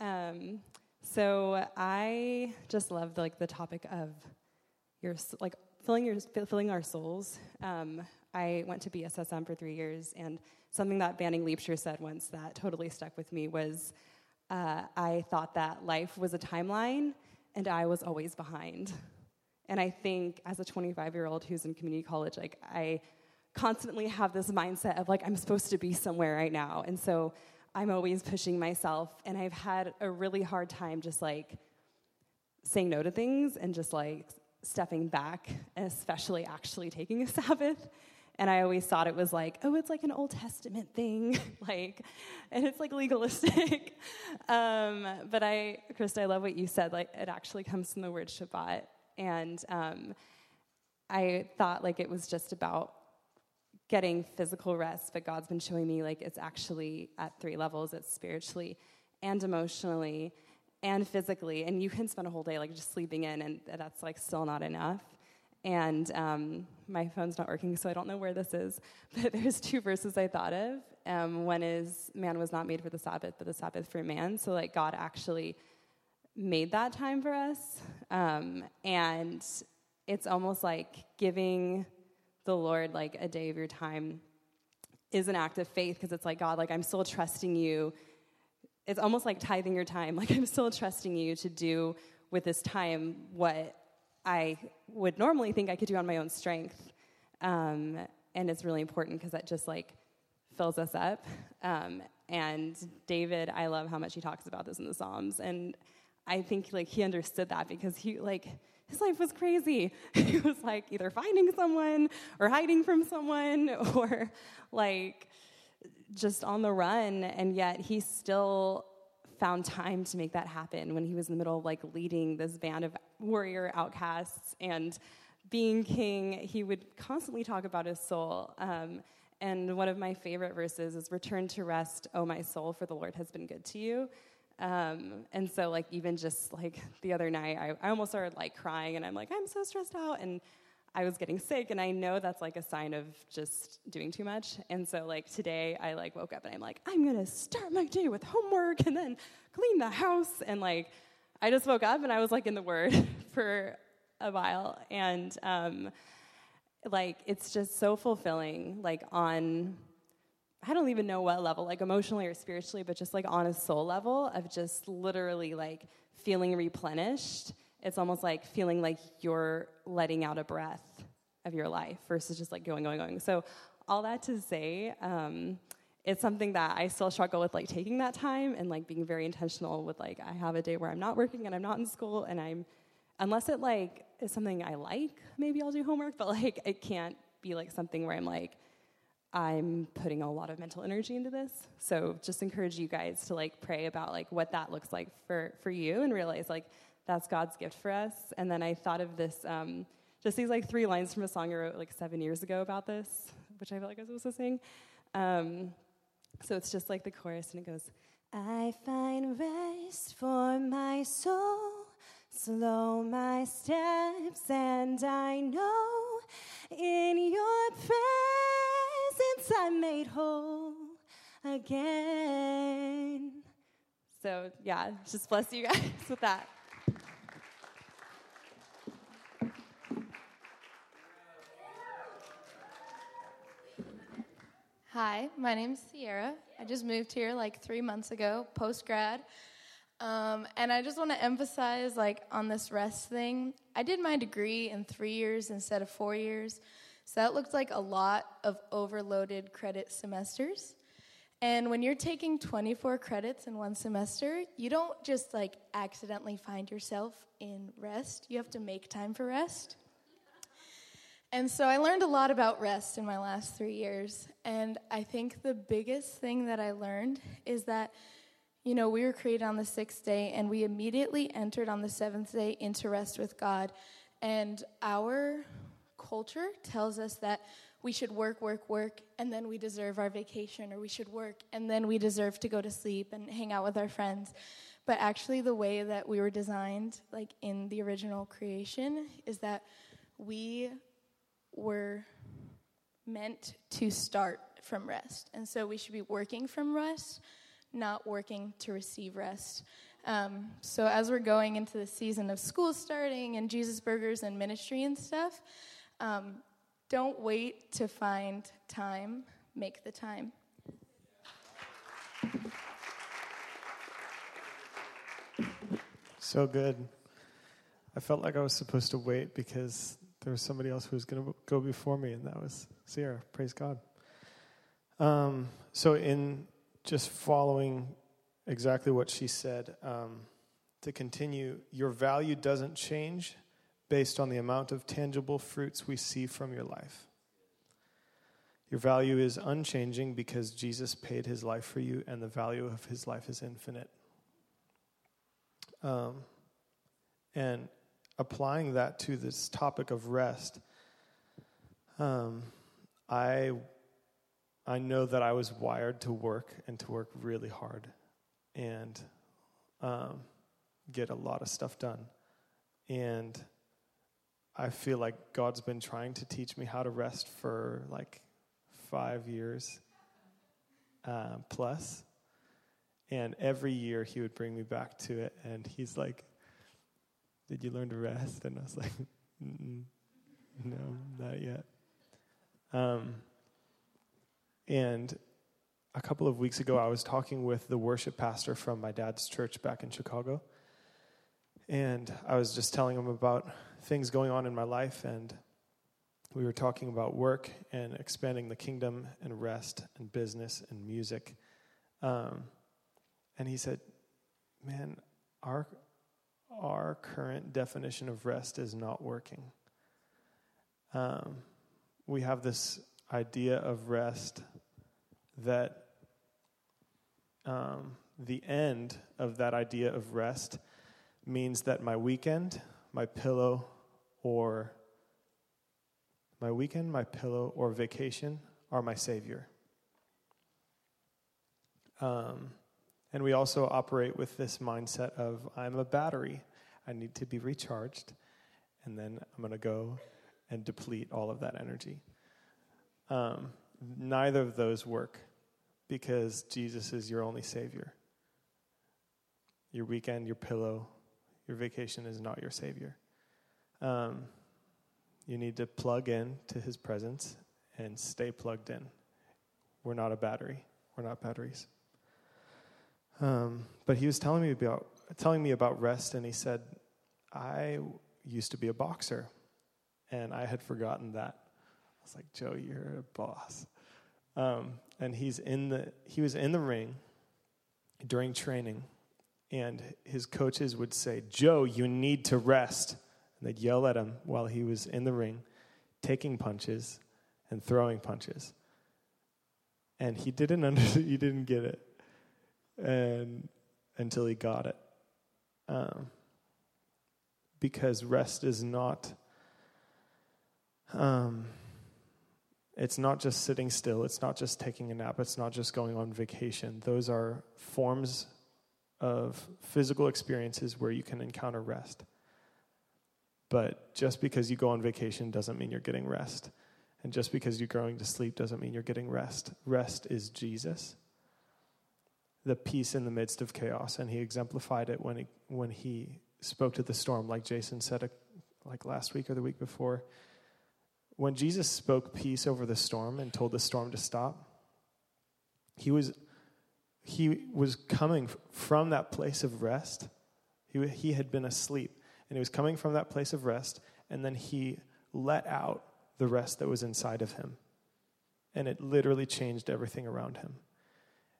Um, so I just love the, like the topic of your like filling your filling our souls. Um, I went to BSSM for three years, and something that Banning Liebscher said once that totally stuck with me was, uh, I thought that life was a timeline, and I was always behind. And I think as a 25 year old who's in community college, like I constantly have this mindset of like I'm supposed to be somewhere right now, and so I'm always pushing myself, and I've had a really hard time just like saying no to things and just like stepping back, especially actually taking a Sabbath. And I always thought it was like, oh, it's like an Old Testament thing, like, and it's like legalistic. um, but I, Krista, I love what you said. Like, it actually comes from the word Shabbat, and um, I thought like it was just about getting physical rest, but God's been showing me like it's actually at three levels it's spiritually and emotionally and physically. And you can spend a whole day like just sleeping in, and that's like still not enough. And um, my phone's not working, so I don't know where this is. But there's two verses I thought of. Um, one is, man was not made for the Sabbath, but the Sabbath for man. So, like, God actually made that time for us. Um, and it's almost like giving the Lord like a day of your time is an act of faith because it's like, God, like I'm still trusting you. It's almost like tithing your time. Like I'm still trusting you to do with this time what I would normally think I could do on my own strength. Um, and it's really important because that just like fills us up. Um, and David, I love how much he talks about this in the Psalms. And I think like he understood that because he like his life was crazy. he was like either finding someone or hiding from someone or like just on the run. And yet he still found time to make that happen when he was in the middle of like leading this band of warrior outcasts and being king. He would constantly talk about his soul. Um, and one of my favorite verses is Return to rest, O my soul, for the Lord has been good to you. Um, and so, like, even just like the other night, I, I almost started like crying, and I'm like, I'm so stressed out, and I was getting sick, and I know that's like a sign of just doing too much. And so, like today, I like woke up and I'm like, I'm gonna start my day with homework and then clean the house, and like, I just woke up and I was like in the Word for a while, and um, like it's just so fulfilling, like on I don't even know what level, like emotionally or spiritually, but just like on a soul level of just literally like feeling replenished. It's almost like feeling like you're letting out a breath of your life versus just like going, going, going. So, all that to say, um, it's something that I still struggle with, like taking that time and like being very intentional with like I have a day where I'm not working and I'm not in school and I'm, unless it like is something I like, maybe I'll do homework, but like it can't be like something where I'm like I'm putting a lot of mental energy into this. So just encourage you guys to like pray about like what that looks like for for you and realize like that's God's gift for us. And then I thought of this um, just these like three lines from a song I wrote like seven years ago about this, which I felt like I was supposed to sing. Um, so it's just like the chorus and it goes, I find rest for my soul, slow my steps, and I know In your presence, I'm made whole again. So, yeah, just bless you guys with that. Hi, my name's Sierra. I just moved here like three months ago, post grad. Um, and I just want to emphasize, like, on this rest thing, I did my degree in three years instead of four years. So that looked like a lot of overloaded credit semesters. And when you're taking 24 credits in one semester, you don't just like accidentally find yourself in rest. You have to make time for rest. And so I learned a lot about rest in my last three years. And I think the biggest thing that I learned is that, you know, we were created on the sixth day and we immediately entered on the seventh day into rest with God. And our culture tells us that we should work, work, work, and then we deserve our vacation, or we should work, and then we deserve to go to sleep and hang out with our friends. But actually, the way that we were designed, like in the original creation, is that we were meant to start from rest. And so we should be working from rest, not working to receive rest. Um, so as we're going into the season of school starting and Jesus Burgers and ministry and stuff, um, don't wait to find time, make the time. So good. I felt like I was supposed to wait because there was somebody else who was going to go before me, and that was Sierra. Praise God. Um, so, in just following exactly what she said, um, to continue, your value doesn't change based on the amount of tangible fruits we see from your life. Your value is unchanging because Jesus paid his life for you, and the value of his life is infinite. Um, and applying that to this topic of rest, um, I I know that I was wired to work and to work really hard, and um, get a lot of stuff done, and I feel like God's been trying to teach me how to rest for like five years uh, plus. And every year he would bring me back to it, and he's like, Did you learn to rest? And I was like, No, not yet. Um, and a couple of weeks ago, I was talking with the worship pastor from my dad's church back in Chicago. And I was just telling him about things going on in my life, and we were talking about work and expanding the kingdom and rest and business and music. Um, and he said, Man, our, our current definition of rest is not working. Um, we have this idea of rest that um, the end of that idea of rest means that my weekend, my pillow, or my weekend, my pillow, or vacation are my Savior. Um, and we also operate with this mindset of I'm a battery, I need to be recharged, and then I'm going to go and deplete all of that energy. Um, neither of those work because Jesus is your only Savior. Your weekend, your pillow, your vacation is not your Savior. Um, you need to plug in to His presence and stay plugged in. We're not a battery. We're not batteries. Um, but he was telling me about telling me about rest, and he said, "I used to be a boxer, and I had forgotten that." I was like, "Joe, you're a boss." Um, and he's in the he was in the ring during training, and his coaches would say, "Joe, you need to rest." And they'd yell at him while he was in the ring, taking punches and throwing punches. And he didn't under, he didn't get it, and until he got it, um, because rest is not. Um, it's not just sitting still. It's not just taking a nap. It's not just going on vacation. Those are forms of physical experiences where you can encounter rest. But just because you go on vacation doesn't mean you're getting rest. And just because you're going to sleep doesn't mean you're getting rest. Rest is Jesus, the peace in the midst of chaos. And he exemplified it when he, when he spoke to the storm, like Jason said, uh, like last week or the week before. When Jesus spoke peace over the storm and told the storm to stop, he was, he was coming from that place of rest. He, he had been asleep, and he was coming from that place of rest, and then he let out the rest that was inside of him. And it literally changed everything around him.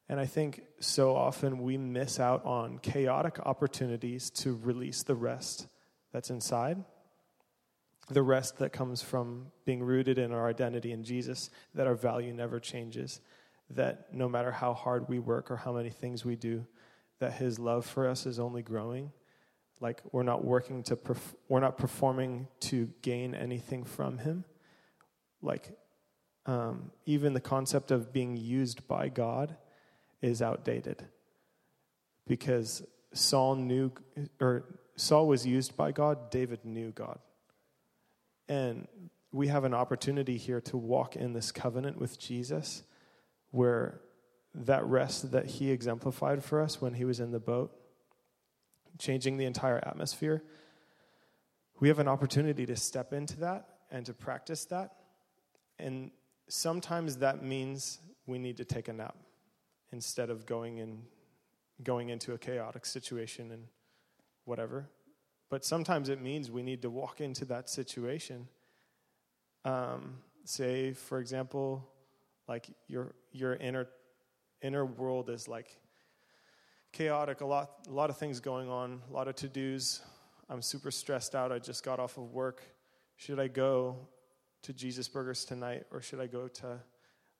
And I think so often we miss out on chaotic opportunities to release the rest that's inside, the rest that comes from being rooted in our identity in Jesus, that our value never changes, that no matter how hard we work or how many things we do, that His love for us is only growing. Like we're not working to, perf- we're not performing to gain anything from Him. Like um, even the concept of being used by God is outdated because Saul knew, or Saul was used by God, David knew God. And we have an opportunity here to walk in this covenant with Jesus where that rest that he exemplified for us when he was in the boat, changing the entire atmosphere, we have an opportunity to step into that and to practice that. And sometimes that means we need to take a nap instead of going in going into a chaotic situation and whatever. But sometimes it means we need to walk into that situation. Um, say, for example, like your your inner inner world is like chaotic. A lot a lot of things going on. A lot of to dos. I'm super stressed out. I just got off of work. Should I go to Jesus Burgers tonight, or should I go to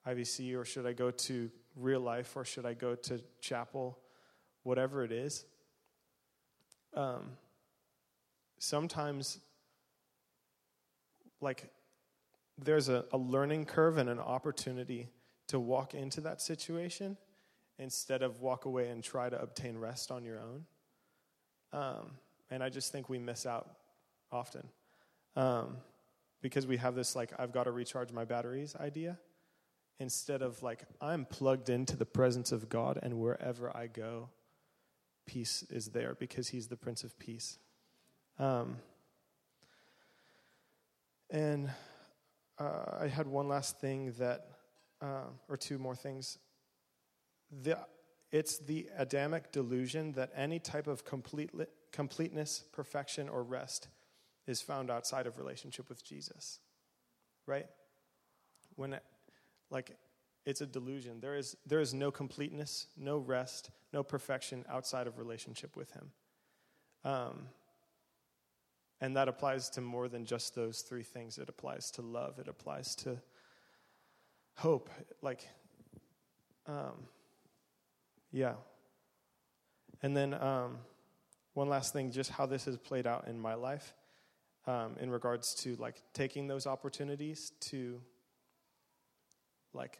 IVC, or should I go to real life or should I go to chapel? Whatever it is. Um, sometimes, like, there's a, a learning curve and an opportunity to walk into that situation instead of walk away and try to obtain rest on your own. Um, and I just think we miss out often um, because we have this, like, I've got to recharge my batteries idea instead of like, I'm plugged into the presence of God, and wherever I go, peace is there because He's the Prince of Peace. Um, and uh, I had one last thing that, uh, or two more things. The, it's the Adamic delusion that any type of complete, completeness, perfection, or rest is found outside of relationship with Jesus. Right? When like it's a delusion. There is, there is no completeness, no rest, no perfection outside of relationship with Him. Um, and that applies to more than just those three things. It applies to love, it applies to hope. Like, um, yeah. And then um, one last thing, just how this has played out in my life um, in regards to like taking those opportunities to like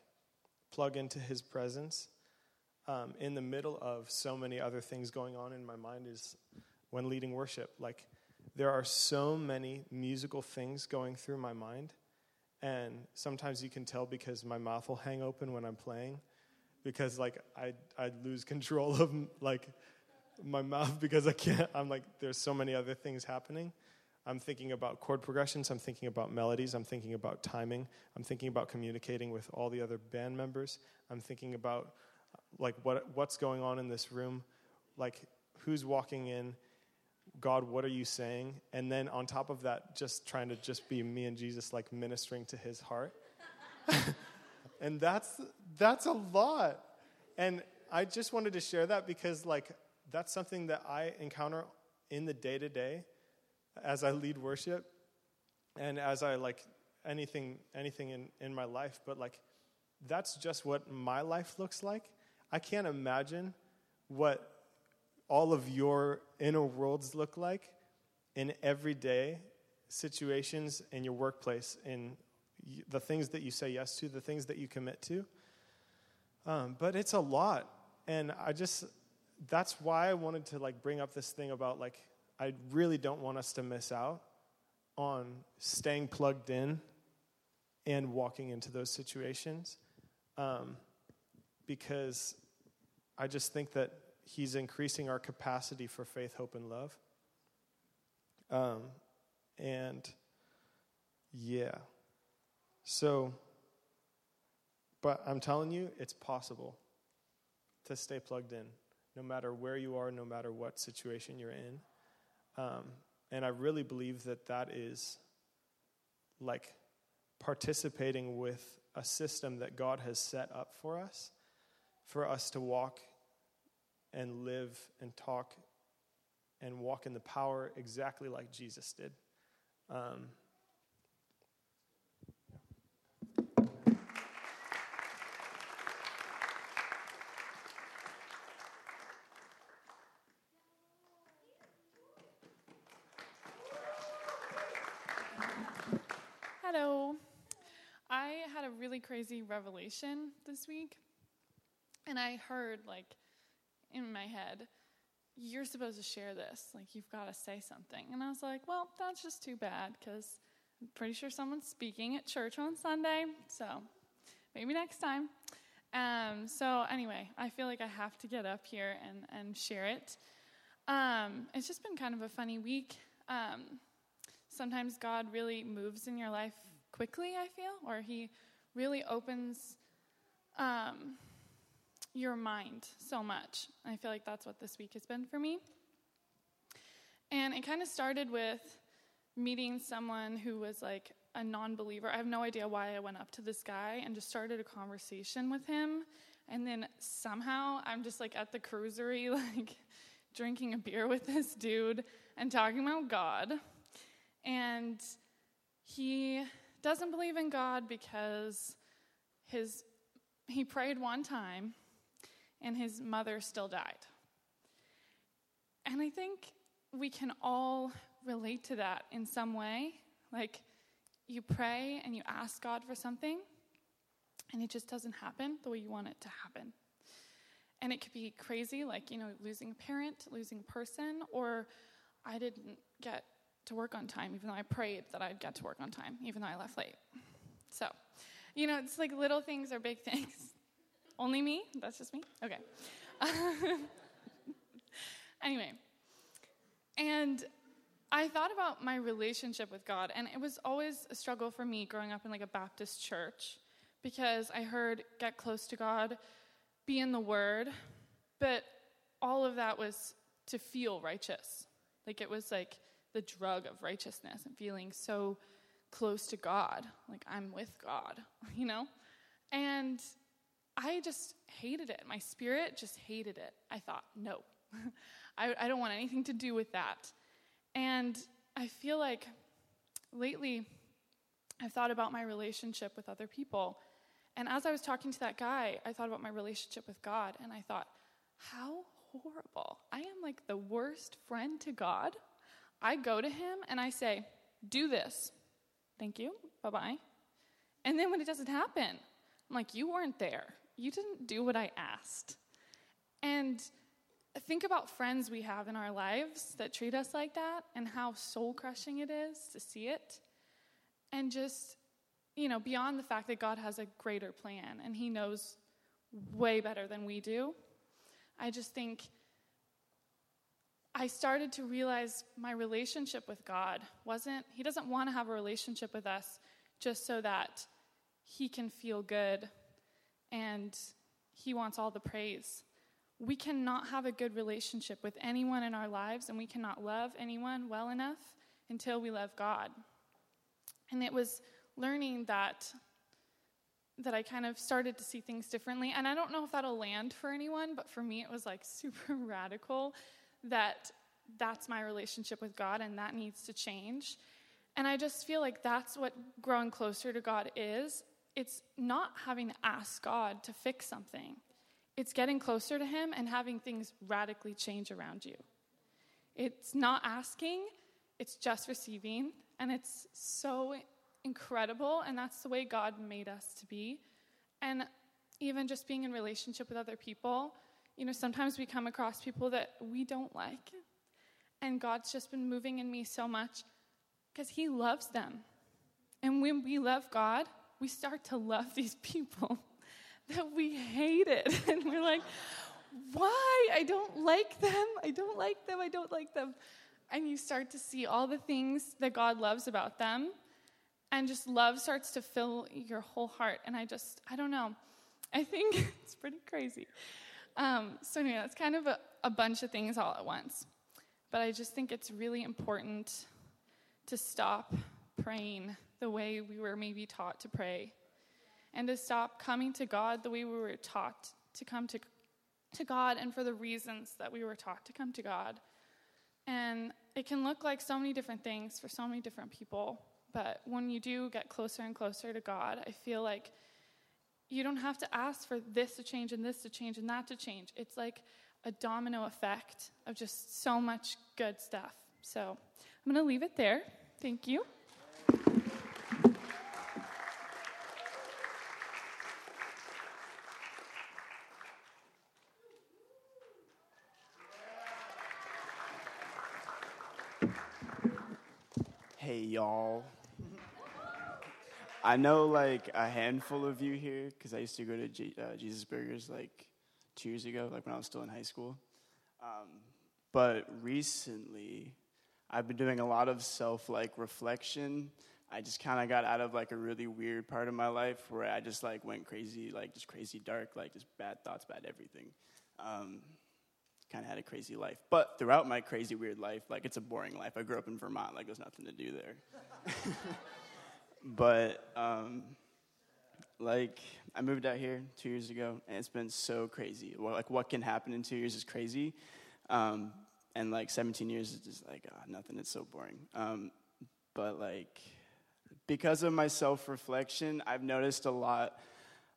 plug into his presence um, in the middle of so many other things going on in my mind is when leading worship. Like, there are so many musical things going through my mind. And sometimes you can tell because my mouth will hang open when I'm playing, because like I I lose control of like my mouth because I can't. I'm like there's so many other things happening, I'm thinking about chord progressions, I'm thinking about melodies, I'm thinking about timing, I'm thinking about communicating with all the other band members, I'm thinking about like what what's going on in this room, like who's walking in, God, what are you saying? And then on top of that, just trying to just be me and Jesus like ministering to his heart. and that's that's a lot. And I just wanted to share that because like that's something that I encounter in the day to day as I lead worship and as I like anything anything in, in my life, but like that's just what my life looks like. I can't imagine what all of your inner worlds look like in everyday situations in your workplace, in the things that you say yes to, the things that you commit to. Um, but it's a lot. And I just, that's why I wanted to like bring up this thing about like I really don't want us to miss out on staying plugged in and walking into those situations um, because I just think that He's increasing our capacity for faith, hope, and love. Um, and yeah. So, but I'm telling you, it's possible to stay plugged in no matter where you are, no matter what situation you're in. Um, and I really believe that that is like participating with a system that God has set up for us, for us to walk and live and talk and walk in the power exactly like Jesus did. Um, Hello. I had a really crazy revelation this week, and I heard, like, in my head, you're supposed to share this. Like, you've got to say something. And I was like, well, that's just too bad because I'm pretty sure someone's speaking at church on Sunday. So maybe next time. Um, so, anyway, I feel like I have to get up here and, and share it. Um, it's just been kind of a funny week. Um, sometimes God really moves in your life quickly, I feel, or He really opens um, your mind so much. I feel like that's what this week has been for me. And it kind of started with meeting someone who was like a non believer. I have no idea why I went up to this guy and just started a conversation with him. And then somehow I'm just like at the cruisery, like drinking a beer with this dude and talking about God. And he doesn't believe in God because his he prayed one time and his mother still died. And I think we can all relate to that in some way. Like you pray and you ask God for something and it just doesn't happen the way you want it to happen. And it could be crazy, like, you know, losing a parent, losing a person, or I didn't get to work on time, even though I prayed that I'd get to work on time, even though I left late. So, you know, it's like little things or big things. Only me? That's just me? Okay. anyway, and I thought about my relationship with God, and it was always a struggle for me growing up in like a Baptist church because I heard get close to God, be in the Word, but all of that was to feel righteous. Like it was like the drug of righteousness and feeling so close to God, like I'm with God, you know? And I just hated it. My spirit just hated it. I thought, no, I, I don't want anything to do with that. And I feel like lately I've thought about my relationship with other people. And as I was talking to that guy, I thought about my relationship with God, and I thought, how horrible. I am like the worst friend to God. I go to him and I say, do this. Thank you. Bye bye. And then when it doesn't happen, I'm like, you weren't there. You didn't do what I asked. And think about friends we have in our lives that treat us like that and how soul crushing it is to see it. And just, you know, beyond the fact that God has a greater plan and He knows way better than we do, I just think I started to realize my relationship with God wasn't, He doesn't want to have a relationship with us just so that He can feel good and He wants all the praise. We cannot have a good relationship with anyone in our lives, and we cannot love anyone well enough until we love God. And it was learning that that I kind of started to see things differently. And I don't know if that'll land for anyone, but for me it was like super radical that that's my relationship with God and that needs to change. And I just feel like that's what growing closer to God is. It's not having to ask God to fix something, it's getting closer to Him and having things radically change around you. It's not asking, it's just receiving. And it's so incredible. And that's the way God made us to be. And even just being in relationship with other people, you know, sometimes we come across people that we don't like. And God's just been moving in me so much because He loves them. And when we love God, we start to love these people that we hated. And we're like, why? I don't like them. I don't like them. I don't like them. And you start to see all the things that God loves about them. And just love starts to fill your whole heart. And I just, I don't know. I think it's pretty crazy. Um, so, anyway, that's kind of a, a bunch of things all at once. But I just think it's really important to stop praying the way we were maybe taught to pray and to stop coming to God the way we were taught to come to, to God and for the reasons that we were taught to come to God. And it can look like so many different things for so many different people. But when you do get closer and closer to God, I feel like you don't have to ask for this to change and this to change and that to change. It's like a domino effect of just so much good stuff. So I'm going to leave it there. Thank you. Hey, y'all. I know like a handful of you here because I used to go to G- uh, Jesus Burgers like two years ago, like when I was still in high school. Um, but recently, I've been doing a lot of self like reflection. I just kind of got out of like a really weird part of my life where I just like went crazy, like just crazy dark, like just bad thoughts, bad everything. Um, kind of had a crazy life. But throughout my crazy weird life, like it's a boring life. I grew up in Vermont, like there's nothing to do there. but um, like I moved out here two years ago, and it's been so crazy. Well, like what can happen in two years is crazy, um, and like 17 years is just like oh, nothing. It's so boring. Um, but like because of my self reflection, I've noticed a lot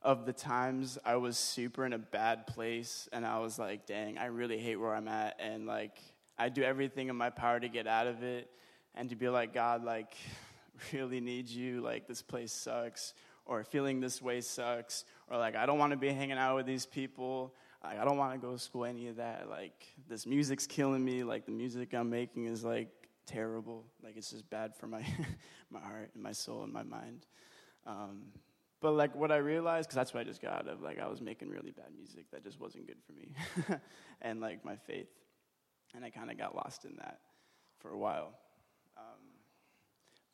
of the times I was super in a bad place, and I was like, dang, I really hate where I'm at, and like I do everything in my power to get out of it, and to be like, God, like really need you, like this place sucks, or feeling this way sucks, or like I don't want to be hanging out with these people. Like, I don't want to go to school, any of that. Like, this music's killing me. Like, the music I'm making is like terrible. Like, it's just bad for my, my heart and my soul and my mind. Um, but like what I realized, because that's what I just got out of, like I was making really bad music that just wasn't good for me, and like my faith, and I kind of got lost in that for a while. Um,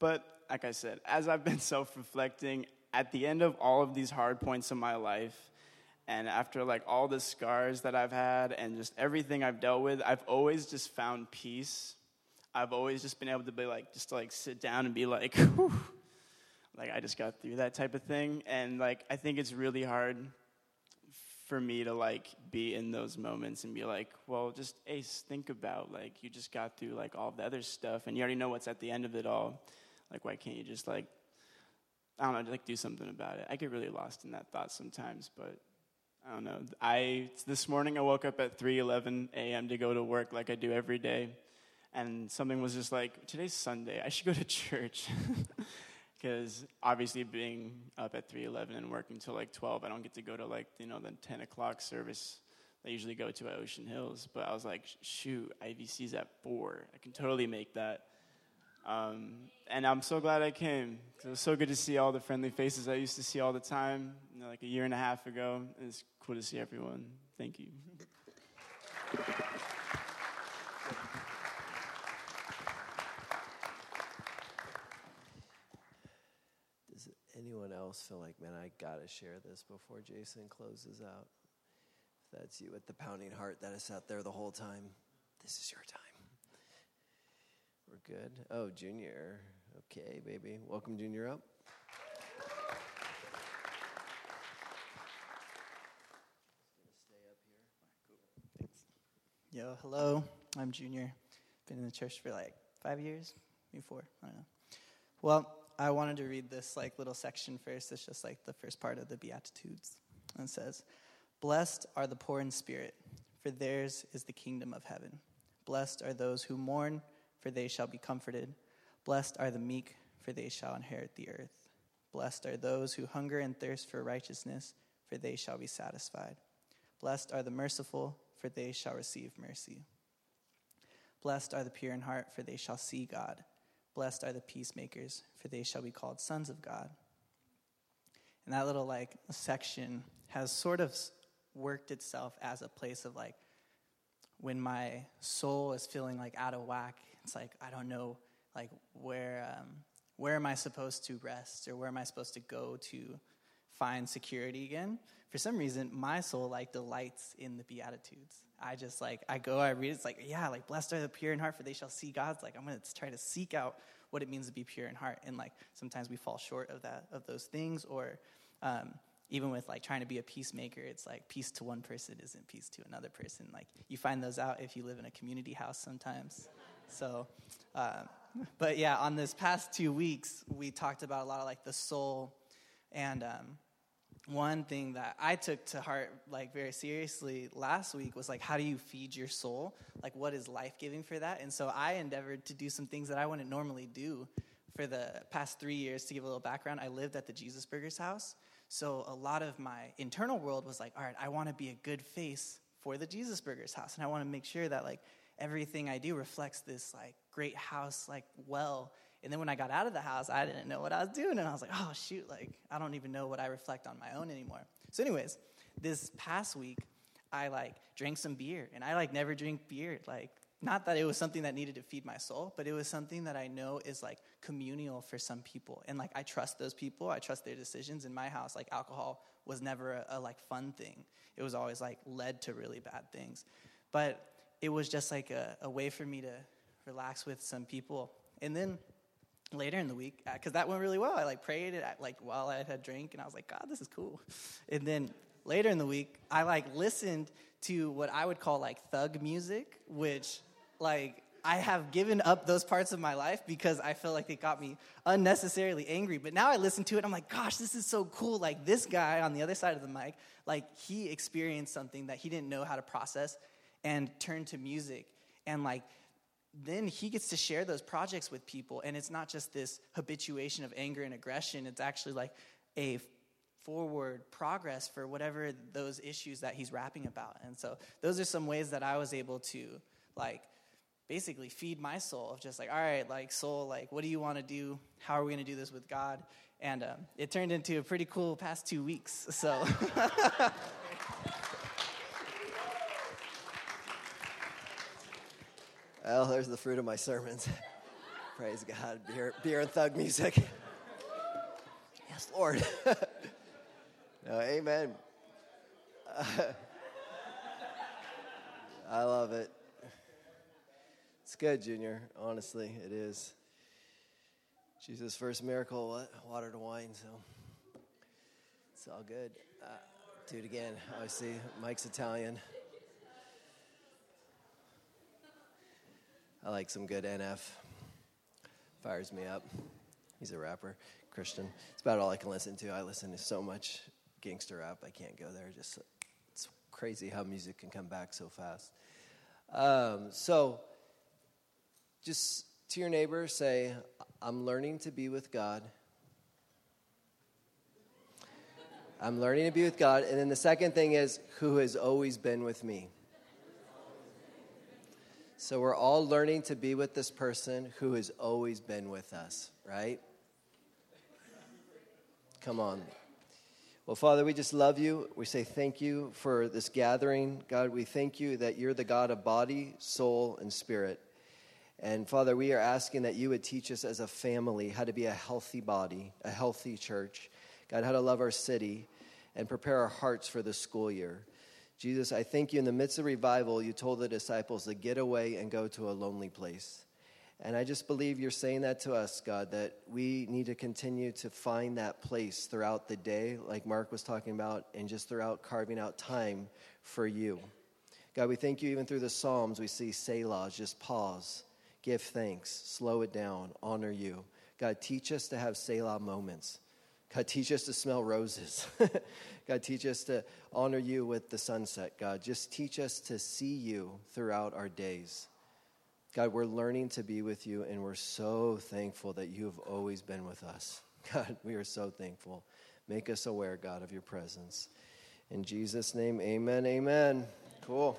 but like I said, as I've been self-reflecting, at the end of all of these hard points in my life, and after like all the scars that I've had and just everything I've dealt with, I've always just found peace. I've always just been able to be like, just to like sit down and be like, Whew. like I just got through that type of thing. And like, I think it's really hard for me to like be in those moments and be like, well, just Ace, think about like you just got through like all the other stuff and you already know what's at the end of it all. Like, why can't you just like, I don't know, like do something about it? I get really lost in that thought sometimes, but I don't know. I this morning I woke up at 3:11 a.m. to go to work like I do every day, and something was just like, today's Sunday. I should go to church. Because obviously, being up at 3:11 and working till like 12, I don't get to go to like you know the 10 o'clock service. I usually go to at Ocean Hills, but I was like, shoot, IVC's at four. I can totally make that. Um, and I'm so glad I came it was so good to see all the friendly faces I used to see all the time, you know, like a year and a half ago. It's cool to see everyone. Thank you. Does anyone else feel like, man, I gotta share this before Jason closes out? If that's you with the pounding heart that has sat there the whole time, this is your time. We're good. Oh, Junior. Okay, baby. Welcome, Junior, up. Yo, hello. I'm Junior. Been in the church for like five years, maybe four. I don't know. Well, I wanted to read this like little section first. It's just like the first part of the Beatitudes. And it says, "Blessed are the poor in spirit, for theirs is the kingdom of heaven. Blessed are those who mourn, for they shall be comforted. Blessed are the meek, for they shall inherit the earth. Blessed are those who hunger and thirst for righteousness, for they shall be satisfied. Blessed are the merciful, for they shall receive mercy. Blessed are the pure in heart, for they shall see God. Blessed are the peacemakers, for they shall be called sons of God. And that little like section has sort of worked itself as a place of like when my soul is feeling like out of whack. It's like I don't know like where um, where am I supposed to rest or where am I supposed to go to find security again? For some reason, my soul like delights in the Beatitudes. I just like I go, I read it, it's like, yeah, like blessed are the pure in heart, for they shall see God's like I'm gonna try to seek out what it means to be pure in heart. And like sometimes we fall short of that of those things or um, even with like trying to be a peacemaker, it's like peace to one person isn't peace to another person. Like you find those out if you live in a community house sometimes. So, uh, but yeah, on this past two weeks, we talked about a lot of like the soul, and um, one thing that I took to heart like very seriously last week was like how do you feed your soul? Like what is life giving for that? And so I endeavored to do some things that I wouldn't normally do for the past three years. To give a little background, I lived at the Jesus Burgers house. So a lot of my internal world was like, all right, I want to be a good face for the Jesus Burgers house, and I want to make sure that like everything I do reflects this like great house like well. And then when I got out of the house, I didn't know what I was doing, and I was like, oh shoot, like I don't even know what I reflect on my own anymore. So, anyways, this past week, I like drank some beer, and I like never drink beer. Like not that it was something that needed to feed my soul, but it was something that I know is like communal for some people. And like I trust those people, I trust their decisions. In my house, like alcohol was never a, a, like fun thing. It was always like led to really bad things. But it was just like a, a way for me to relax with some people. And then later in the week, because uh, that went really well, I like prayed it like while I had a drink, and I was like, God, this is cool. And then later in the week, I like listened to what I would call like thug music, which like I have given up those parts of my life because I feel like it got me unnecessarily angry. But now I listen to it, I'm like, gosh, this is so cool. Like this guy on the other side of the mic, like he experienced something that he didn't know how to process and turn to music. And like, then he gets to share those projects with people. And it's not just this habituation of anger and aggression, it's actually like a forward progress for whatever those issues that he's rapping about. And so those are some ways that I was able to like basically feed my soul of just like, all right, like soul, like what do you want to do? How are we going to do this with God? And um, it turned into a pretty cool past two weeks. So. well, there's the fruit of my sermons. Praise God. Beer, beer and thug music. yes, Lord. no, amen. Uh, I love it. Good, Junior. Honestly, it is. Jesus' first miracle, what? Water to wine, so it's all good. Uh, do it again. I see Mike's Italian. I like some good NF. Fires me up. He's a rapper, Christian. It's about all I can listen to. I listen to so much gangster rap. I can't go there. Just it's crazy how music can come back so fast. Um, so just to your neighbor, say, I'm learning to be with God. I'm learning to be with God. And then the second thing is, who has always been with me. So we're all learning to be with this person who has always been with us, right? Come on. Well, Father, we just love you. We say thank you for this gathering. God, we thank you that you're the God of body, soul, and spirit. And Father, we are asking that you would teach us as a family how to be a healthy body, a healthy church. God, how to love our city and prepare our hearts for the school year. Jesus, I thank you in the midst of revival, you told the disciples to get away and go to a lonely place. And I just believe you're saying that to us, God, that we need to continue to find that place throughout the day, like Mark was talking about, and just throughout carving out time for you. God, we thank you even through the Psalms, we see Selah, just pause give thanks, slow it down, honor you. God, teach us to have Selah moments. God, teach us to smell roses. God, teach us to honor you with the sunset. God, just teach us to see you throughout our days. God, we're learning to be with you, and we're so thankful that you have always been with us. God, we are so thankful. Make us aware, God, of your presence. In Jesus' name, amen, amen. Cool.